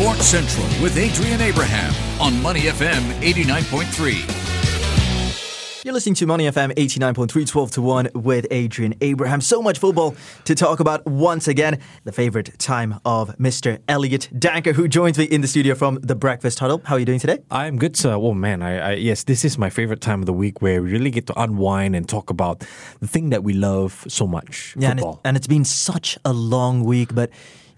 Sports Central with Adrian Abraham on Money FM 89.3. You're listening to Money FM 89.3, 12 to 1 with Adrian Abraham. So much football to talk about once again. The favorite time of Mr. Elliot Danker, who joins me in the studio from the Breakfast Huddle. How are you doing today? I'm good, sir. Oh, man. I, I, yes, this is my favorite time of the week where we really get to unwind and talk about the thing that we love so much Yeah, and, it, and it's been such a long week, but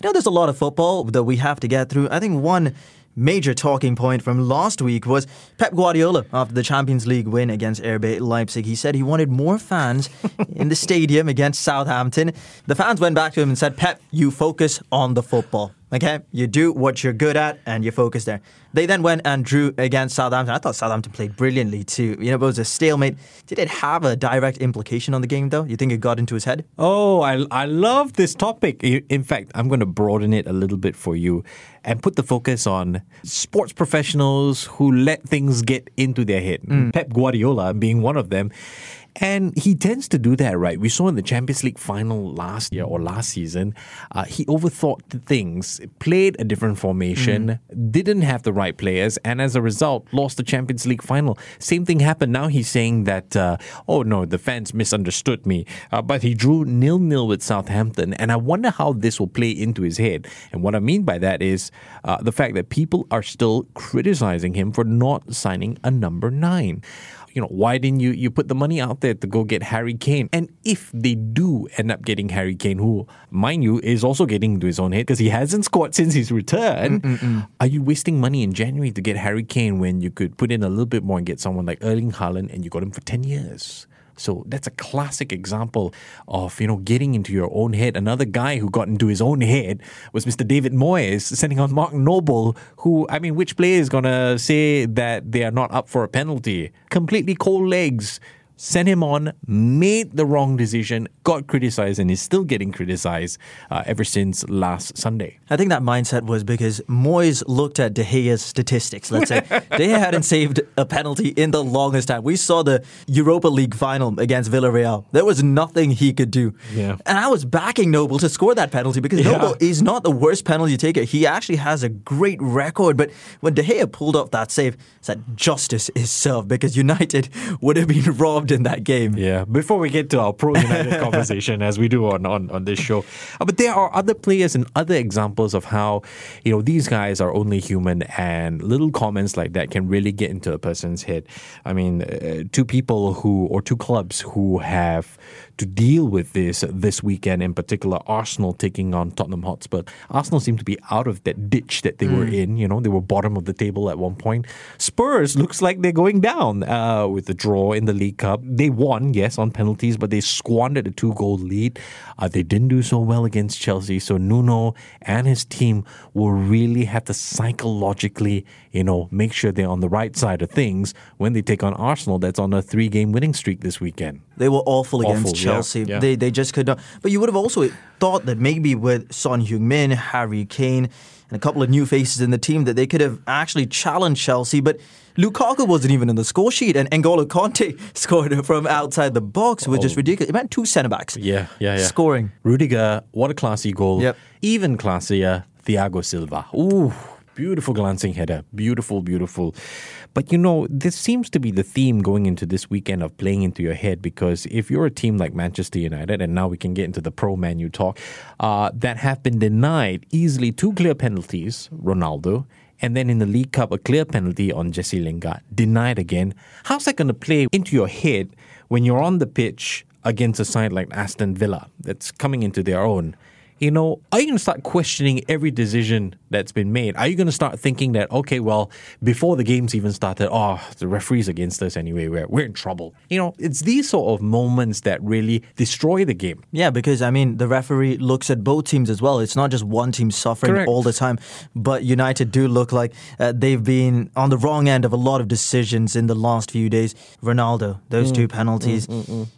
you know, there's a lot of football that we have to get through. I think one major talking point from last week was Pep Guardiola after the Champions League win against RB Leipzig. He said he wanted more fans in the stadium against Southampton. The fans went back to him and said, Pep, you focus on the football. Okay, you do what you're good at and you focus there. They then went and drew against Southampton. I thought Southampton played brilliantly too. You know, it was a stalemate. Did it have a direct implication on the game though? You think it got into his head? Oh, I, I love this topic. In fact, I'm going to broaden it a little bit for you and put the focus on sports professionals who let things get into their head. Mm. Pep Guardiola being one of them. And he tends to do that, right? We saw in the Champions League final last year or last season, uh, he overthought the things, played a different formation, didn't have the right players, and as a result, lost the Champions League final. Same thing happened. Now he's saying that, uh, oh no, the fans misunderstood me. Uh, but he drew nil nil with Southampton, and I wonder how this will play into his head. And what I mean by that is uh, the fact that people are still criticizing him for not signing a number nine you know, why didn't you you put the money out there to go get Harry Kane? And if they do end up getting Harry Kane, who, mind you, is also getting into his own head because he hasn't scored since his return, mm, mm, mm. are you wasting money in January to get Harry Kane when you could put in a little bit more and get someone like Erling Haaland and you got him for 10 years? So that's a classic example of you know getting into your own head. Another guy who got into his own head was Mr. David Moyes, sending on Mark Noble. Who I mean, which player is gonna say that they are not up for a penalty? Completely cold legs. Sent him on, made the wrong decision, got criticized, and is still getting criticized uh, ever since last Sunday. I think that mindset was because Moyes looked at De Gea's statistics. Let's say De Gea hadn't saved a penalty in the longest time. We saw the Europa League final against Villarreal. There was nothing he could do. Yeah. And I was backing Noble to score that penalty because Yeah. Noble is not the worst penalty taker. He actually has a great record. But when De Gea pulled off that save, that justice is served because United would have been robbed in that game. Yeah, before we get to our pro United conversation, as we do on, on, on this show, uh, but there are other players and other examples of how, you know, these guys are only human and little comments like that can really get into a person's head. I mean, uh, two people who, or two clubs who have to deal with this this weekend in particular, Arsenal taking on Tottenham Hotspur. Arsenal seem to be out of that ditch that they were in. You know, they were bottom of the table at one point. Spurs looks like they're going down uh, with the draw in the League Cup. They won, yes, on penalties, but they squandered a two goal lead. Uh, they didn't do so well against Chelsea. So Nuno and his team will really have to psychologically, you know, make sure they're on the right side of things when they take on Arsenal that's on a three game winning streak this weekend. They were awful against Awful, yeah, Chelsea. yeah. They they just could not. But you would have also thought that maybe with Son Heung-min, Harry Kane, and a couple of new faces in the team that they could have actually challenged Chelsea. But Lukaku wasn't even in the score sheet, and N'Golo Kanté scored from outside the box, which is Oh. ridiculous. It meant two centre backs. Yeah, yeah, yeah. Scoring. Rudiger, what a classy goal. Yep. Even classier, Thiago Silva. Ooh, beautiful glancing header. Beautiful, beautiful. But you know, this seems to be the theme going into this weekend of playing into your head because if you're a team like Manchester United, and now we can get into the pro Man U talk, uh, that have been denied easily two clear penalties, Ronaldo, and then in the League Cup, a clear penalty on Jesse Lingard, denied again. How's that going to play into your head when you're on the pitch against a side like Aston Villa that's coming into their own? You know, are you going to start questioning every decision that's been made? Are you going to start thinking that, okay, well, before the game's even started, oh, the referee's against us anyway, we're, we're in trouble? You know, it's these sort of moments that really destroy the game. Yeah, because I mean, the referee looks at both teams as well. It's not just one team suffering Correct. all the time, but United do look like uh, they've been on the wrong end of a lot of decisions in the last few days. Ronaldo, those Mm, two penalties.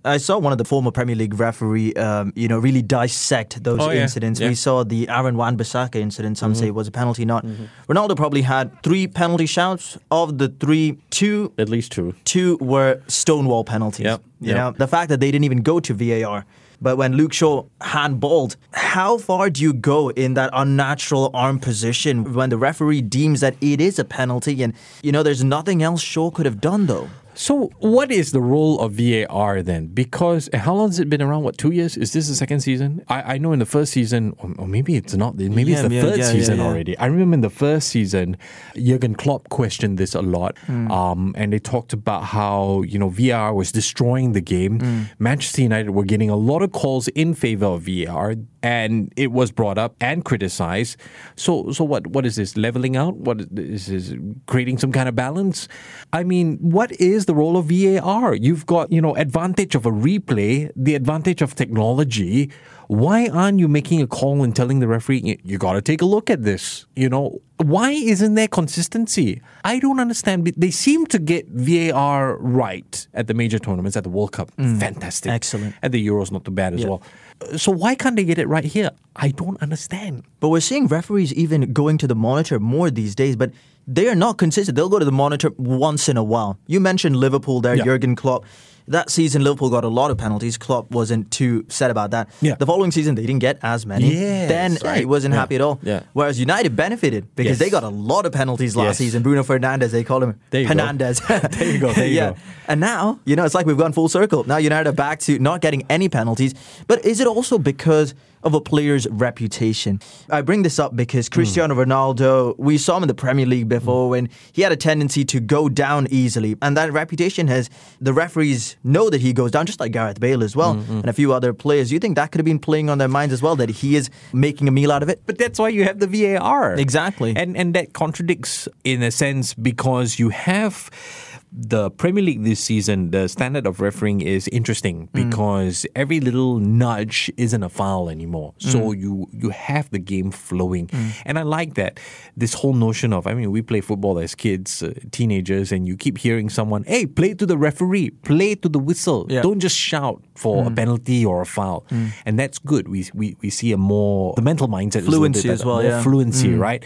I saw one of the former Premier League referee, um, you know, really dissect those Oh, incidents. yeah. Mm-hmm. We saw the Aaron Wan-Bissaka incident. Some say was a penalty, not. Mm-hmm. Ronaldo probably had three penalty shouts. Of the three, two At least two. two were stonewall penalties. Yep, You yep. know, the fact that they didn't even go to VAR But when Luke Shaw handballed, how far do you go in that unnatural arm position when the referee deems that it is a penalty? And, you know, there's nothing else Shaw could have done, though. So, what is the role of VAR then? Because how long has it been around? What two years? Is this the second season? I, I know in the first season, or, or maybe it's not. Maybe Yeah, it's the yeah, third yeah, season already. I remember in the first season, Jurgen Klopp questioned this a lot, Hmm. um, and they talked about how you know VAR was destroying the game. Hmm. Manchester United were getting a lot of calls in favor of VAR, and it was brought up and criticized. So, so what? What is this leveling out? What is this creating some kind of balance? I mean, what is the role of VAR? You've got you know advantage of a replay, the advantage of technology. Why aren't you making a call and telling the referee you, you got to take a look at this? You know, why isn't there consistency? I don't understand. They seem to get VAR right at the major tournaments, at the World Cup. Mm. Fantastic. Excellent. At the Euros, not too bad as Yeah. well. So why can't they get it right here? I don't understand. But we're seeing referees even going to the monitor more these days, but they are not consistent. They'll go to the monitor once in a while. You mentioned Liverpool there, Yeah. Jurgen Klopp. That season, Liverpool got a lot of penalties. Klopp wasn't too set about that. Yeah. The following season, they didn't get as many. Yes, then uh, right. he wasn't Yeah. happy at all. Yeah. Whereas United benefited because Yes. they got a lot of penalties last Yes. season. Bruno Fernandes, they call him There you go. Penandes. There you go, there you yeah. go. And now, you know, it's like we've gone full circle. Now United are back to not getting any penalties. But is it also because of a player's reputation? I bring this up because Cristiano hmm. Ronaldo, we saw him in the Premier League hmm. before when he had a tendency to go down easily. And that reputation has, the referees know that he goes down, just like Gareth Bale as well, hmm, and a few other players. Do you think that could have been playing on their minds as well, that he is making a meal out of it? But that's why you have the VAR. Exactly. And and that contradicts in a sense because you have the Premier League this season, the standard of refereeing is interesting mm. because every little nudge isn't a foul anymore. Mm. So you you have the game flowing, mm. and I like that. This whole notion of I mean, we play football as kids, uh, teenagers, and you keep hearing someone, "Hey, play to the referee, play to the whistle. Yeah. Don't just shout for a penalty or a foul." And that's good. We we we see a more the mental mindset is a bit Fluency as well, more yeah. fluency, right?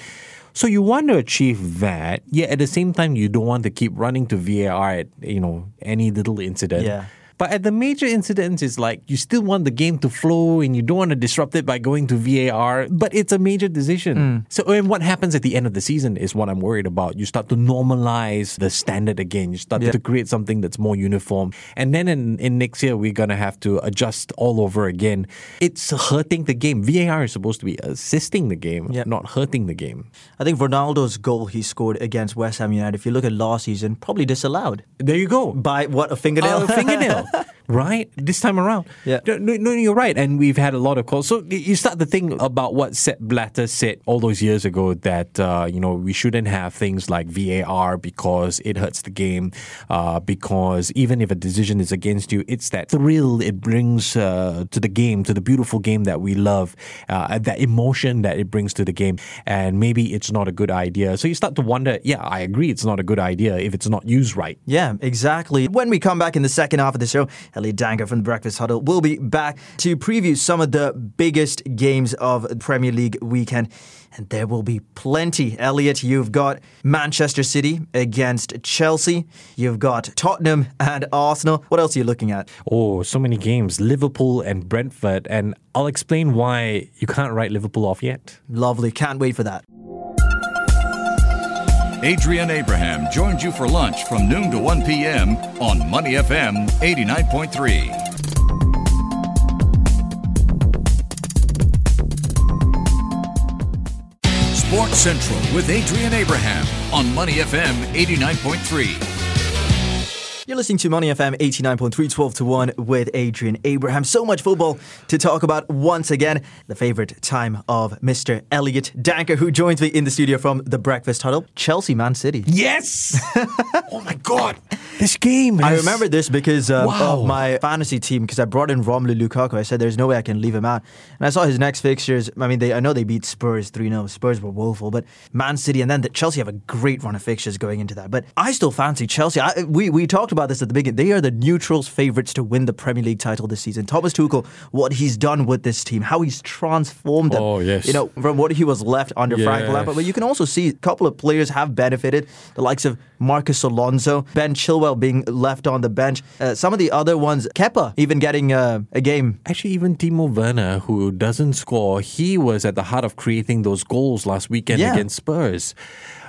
So you want to achieve that, yet at the same time you don't want to keep running to VAR at you know any little incident. Yeah. But at the major incidents, it's like you still want the game to flow and you don't want to disrupt it by going to VAR, but it's a major decision. Mm. So, and what happens at the end of the season is what I'm worried about. You start to normalize the standard again. You start Yeah. to create something that's more uniform. And then in, in next year, we're going to have to adjust all over again. It's hurting the game. VAR is supposed to be assisting the game, Yeah. not hurting the game. I think Ronaldo's goal he scored against West Ham United, if you look at last season, probably disallowed. There you go. By what, a fingernail? a fingernail, right? This time around. Yeah. No, no, you're right. And we've had a lot of calls. So you start to think about what Sepp Blatter said all those years ago that, uh, you know, we shouldn't have things like VAR because it hurts the game. Uh, because even if a decision is against you, it's that thrill it brings uh, to the game, to the beautiful game that we love, uh, that emotion that it brings to the game. And maybe it's not a good idea. So you start to wonder, yeah, I agree, it's not a good idea if it's not used right. Yeah, exactly. When we come back in the second half of the show, Elliot Danker from the Breakfast Huddle will be back to preview some of the biggest games of Premier League weekend. And there will be plenty. Elliot, you've got Manchester City against Chelsea. You've got Tottenham and Arsenal. What else are you looking at? Oh, so many games. Liverpool and Brentford. And I'll explain why you can't write Liverpool off yet. Lovely. Can't wait for that. Adrian Abraham joins you for lunch from noon to 1 p.m. on Money FM 89.3. Sports Central with Adrian Abraham on Money FM 89.3. You're listening to Money FM 89.3, 12 to 1 with Adrian Abraham. So much football to talk about once again. The favorite time of Mr. Elliot Danker, who joins me in the studio from the Breakfast Huddle. Chelsea Man City. Yes! oh my God. This game. I remember this because um, Wow. of my fantasy team because I brought in Romelu Lukaku. I said there's no way I can leave him out. And I saw his next fixtures. I mean, they I know they beat Spurs 3 0. Spurs were woeful, but Man City and then the, Chelsea have a great run of fixtures going into that. But I still fancy Chelsea. I, we, we talked about this at the beginning. They are the neutrals' favourites to win the Premier League title this season. Thomas Tuchel, what he's done with this team, how he's transformed them. Oh, yes. You know, from what he was left under Frank Yes. Lampard. But you can also see a couple of players have benefited, the likes of Marcos Alonso, Ben Chilwell. Chilwell being left on the bench. Uh, some of the other ones, Kepa even getting uh, a game. Actually, even Timo Werner, who doesn't score, he was at the heart of creating those goals last weekend Yeah. against Spurs.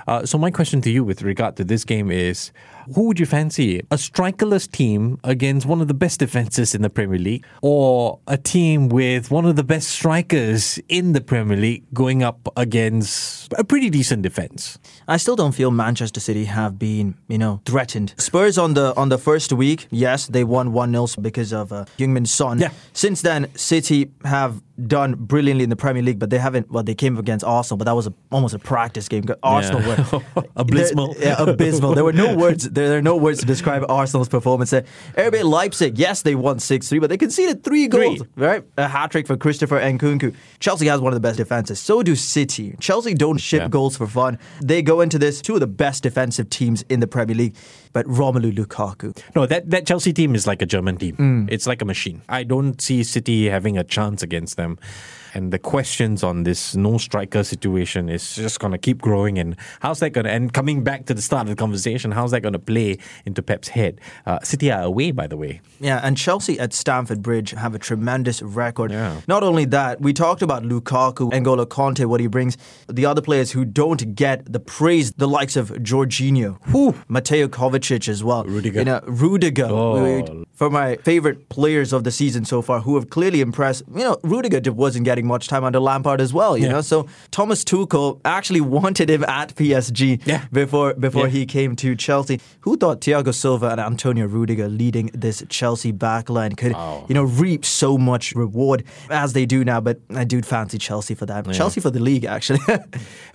Uh, so my question to you with regard to this game is who would you fancy? A strikerless team against one of the best defenses in the Premier League or a team with one of the best strikers in the Premier League going up against a pretty decent defense? I still don't feel Manchester City have been, you know, threatened. Spurs on the on the first week, yes, they won 1-0 because of uh, Heung-min Son. Yeah. Since then, City have done brilliantly in the Premier League, but they haven't. Well, they came against Arsenal, but that was a, almost a practice game. Arsenal were Abysmal. There- yeah, abysmal. There were no words. There, there are no words to describe Arsenal's performance. there. RB Leipzig, yes, they won six three, but they conceded three goals. Three. Right, a hat trick for Christopher Nkunku. Chelsea has one of the best defenses. So do City. Chelsea don't ship Yeah. goals for fun. They go into this two of the best defensive teams in the Premier League. But Romelu Lukaku, No, that, that Chelsea team is like a German team. Mm. It's like a machine. I don't see City having a chance against them. Yeah. And the questions on this no striker situation is just going to keep growing. And how's that going to, and coming back to the start of the conversation, how's that going to play into Pep's head? Uh, City are away, by the way. Yeah, and Chelsea at Stamford Bridge have a tremendous record. Yeah. Not only that, we talked about Lukaku, N'Golo Kanté, what he brings. The other players who don't get the praise, the likes of Jorginho, who Mateo Kovacic as well. Rudiger. You know, Rudiger. Oh. For my favorite players of the season so far, who have clearly impressed. You know, Rudiger wasn't getting much time under Lampard as well. You Yeah. know, so Thomas Tuchel actually wanted him at PSG Yeah. before before Yeah. he came to Chelsea. Who thought Thiago Silva and Antonio Rudiger leading this Chelsea backline could, Wow. you know, reap so much reward as they do now? But I do fancy Chelsea for that. Chelsea for the league, actually.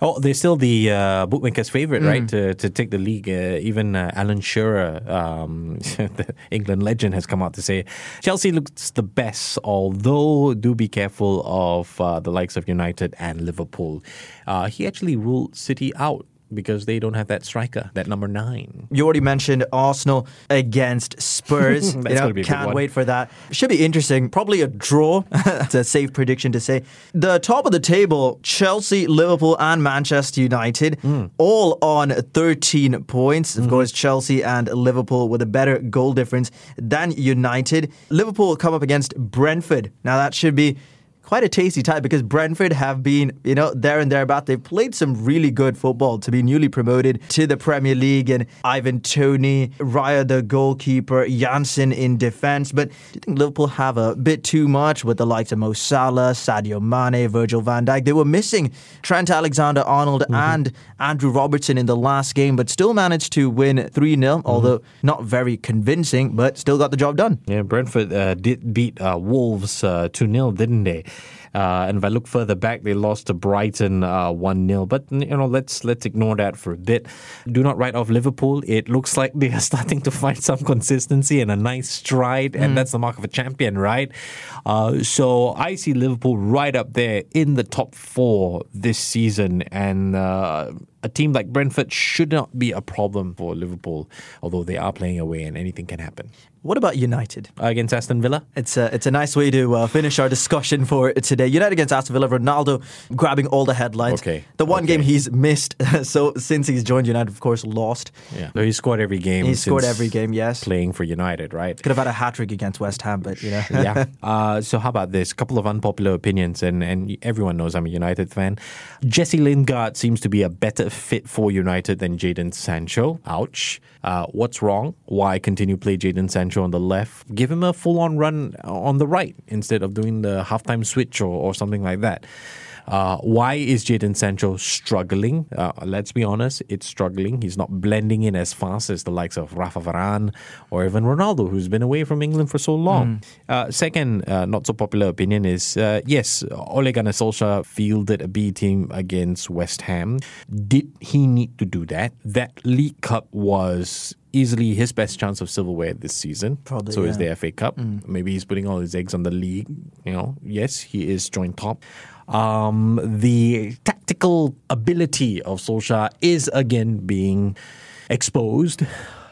Oh, they're still the uh, bookmakers' favorite, Mm. right, to, to take the league. Uh, even uh, Alan Shearer, um, the England legend, has come out to say Chelsea looks the best, although do be careful of uh, the likes of United and Liverpool. Uh, he actually ruled City out because they don't have that striker, that number nine. you already mentioned Arsenal against Spurs. you know, can't wait for that. Should be interesting. Probably a draw. That's a safe prediction to say. The top of the table: Chelsea, Liverpool, and Manchester United, Hmm. all on 13 points. Of Mm-hmm. course, Chelsea and Liverpool with a better goal difference than United. Liverpool come up against Brentford. Now that should be quite a tasty tie because Brentford have been, you know, there and thereabout. They've played some really good football to be newly promoted to the Premier League. And Ivan Toney, Raya the goalkeeper, Jansson in defence. But do you think Liverpool have a bit too much with the likes of Mo Salah, Sadio Mane, Virgil van Dijk? They were missing Trent Alexander-Arnold and Andrew Robertson in the last game, but still managed to win 3-0, although not very convincing, but still got the job done. Yeah, Brentford uh, did beat uh, Wolves uh, 2 0, didn't they? Uh, and if I look further back, they lost to Brighton uh, one 0 But you know, let's let's ignore that for a bit. Do not write off Liverpool. It looks like they are starting to find some consistency and a nice stride, and that's the mark of a champion, right? Uh, so I see Liverpool right up there in the top four this season, and. Uh, a team like Brentford should not be a problem for Liverpool, although they are playing away and anything can happen. What about United? Against Aston Villa? It's a, it's a nice way to uh, finish our discussion for today. United against Aston Villa, Ronaldo grabbing all the headlines. Okay, The one okay. game he's missed, so since he's joined United, of course, lost. Yeah. So he scored every game. He scored every game, yes. Playing for United, right? Could have had a hat trick against West Ham, but you know. yeah. Uh, so how about this? A couple of unpopular opinions, and, and everyone knows I'm a United fan. Jesse Lingard seems to be a better fit for United than Jadon Sancho. Ouch. Uh, what's wrong? Why continue play Jadon Sancho on the left? Give him a full-on run on the right instead of doing the halftime switch or, or something like that. Uh, why is Jadon Sancho struggling? Uh, let's be honest, it's struggling. He's not blending in as fast as the likes of Rafa Varane or even Ronaldo, who's been away from England for so long. Uh, second, uh, not so popular opinion is uh, yes, Ole Gunnar Solskjaer fielded a B team against West Ham. Did he need to do that? That League Cup was easily his best chance of silverware this season. Probably, So is the FA Cup. Maybe he's putting all his eggs on the league. You know, yes, he is joint top. Um, the tactical ability of Solskjaer is again being exposed.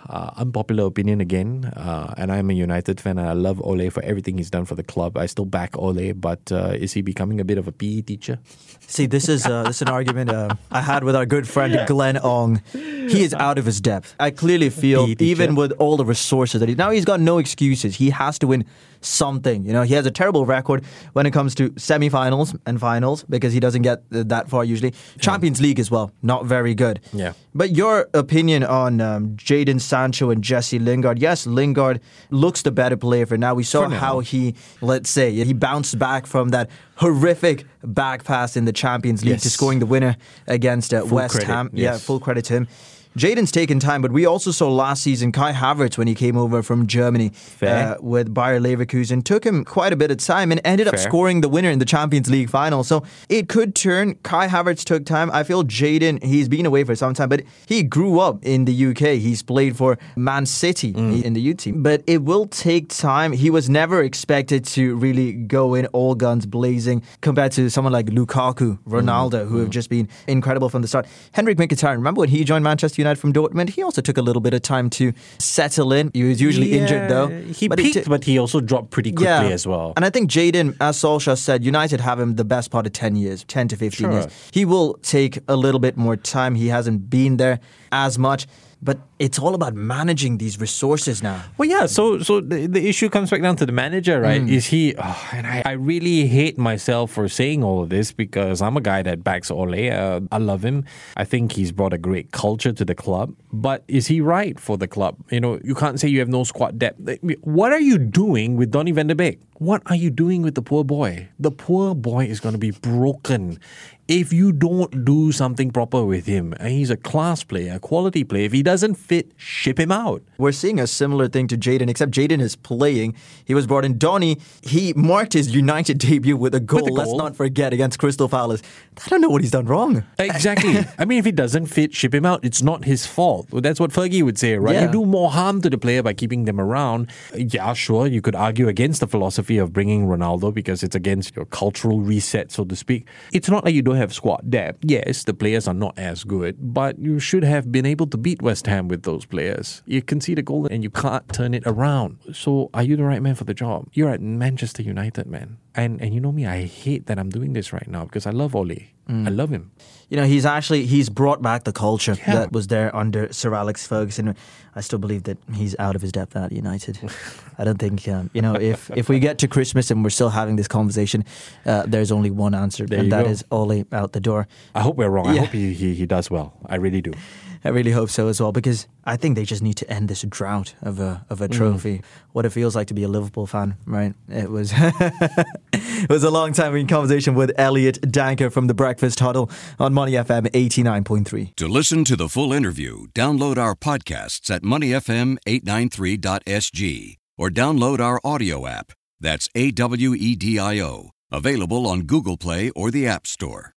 Uh, unpopular opinion again, uh, and I'm a United fan. And I love Ole for everything he's done for the club. I still back Ole, but uh, is he becoming a bit of a PE teacher? See, this is uh, this is an argument uh, I had with our good friend Glenn Ong. He is out of his depth. I clearly feel, even with all the resources that he now, he's got no excuses. He has to win something. You know, he has a terrible record when it comes to semifinals and finals because he doesn't get that far usually. Champions League as well, not very good. Yeah. But your opinion on um, Jadon Sancho and Jesse Lingard? Yes, Lingard looks the better player for now. We saw now. how he, let's say, he bounced back from that horrific back pass in the Champions League to scoring the winner against uh, West credit, Ham. Yeah, full credit to him. Jadon's taken time, but we also saw last season Kai Havertz when he came over from Germany uh, with Bayer Leverkusen. Took him quite a bit of time and ended up scoring the winner in the Champions League final. So it could turn. Kai Havertz took time. I feel Jadon, he's been away for some time, but he grew up in the UK. He's played for Man City Mm. in the youth team. But it will take time. He was never expected to really go in all guns blazing compared to someone like Lukaku, Ronaldo, Mm. who have just been incredible from the start. Henrik Mkhitaryan, remember when he joined Manchester United from Dortmund? He also took a little bit of time to settle in. He was usually injured though. He but peaked, it but he also dropped pretty quickly as well. and I think Jadon, as Solskjaer said, United have him the best part of 10 years, 10 to 15 Sure. years. He will take a little bit more time. He hasn't been there as much. But it's all about managing these resources now. Well, yeah. So, so the, the issue comes back down to the manager, right? Mm. Is he? Oh, and I, I really hate myself for saying all of this because I'm a guy that backs Ole. Uh, I love him. I think he's brought a great culture to the club. But is he right for the club? You know, you can't say you have no squad depth. What are you doing with Donny van de Beek? What are you doing with the poor boy? The poor boy is going to be broken if you don't do something proper with him. And he's a class player, a quality player. If he doesn't fit, ship him out. We're seeing a similar thing to Jadon, except Jadon is playing. He was brought in. Donny, he marked his United debut with a goal. a Let's not forget against Crystal Palace. I don't know what he's done wrong. Exactly. I mean, if he doesn't fit, ship him out. It's not his fault. That's what Fergie would say, right? Yeah. You do more harm to the player by keeping them around. Yeah, sure. You could argue against the philosophy of bringing Ronaldo because it's against your cultural reset, so to speak. It's not like you don't have squad depth. Yes, the players are not as good, but you should have been able to beat West Ham with those players. You concede a goal and you can't turn it around. So, are you the right man for the job? You're at Manchester United, man. And and you know me, I hate that I'm doing this right now because I love Ole. I love him. You know, he's actually he's brought back the culture Yeah. that was there under Sir Alex Ferguson. I still believe that he's out of his depth at United. I don't think um, you know if if we get to Christmas and we're still having this conversation, uh, there's only one answer, There and that go. is Ole out the door. I hope we're wrong. I hope he, he, he does well. I really do. I really hope so as well because I think they just need to end this drought of a of a trophy. What it feels like to be a Liverpool fan, right? It was it was a long time in conversation with Elliot Danker from the Breakfast Huddle on Money FM eighty nine point three. To listen to the full interview, download our podcasts at moneyfm893.sg or download our audio app. That's A W E D I O. Available on Google Play or the App Store.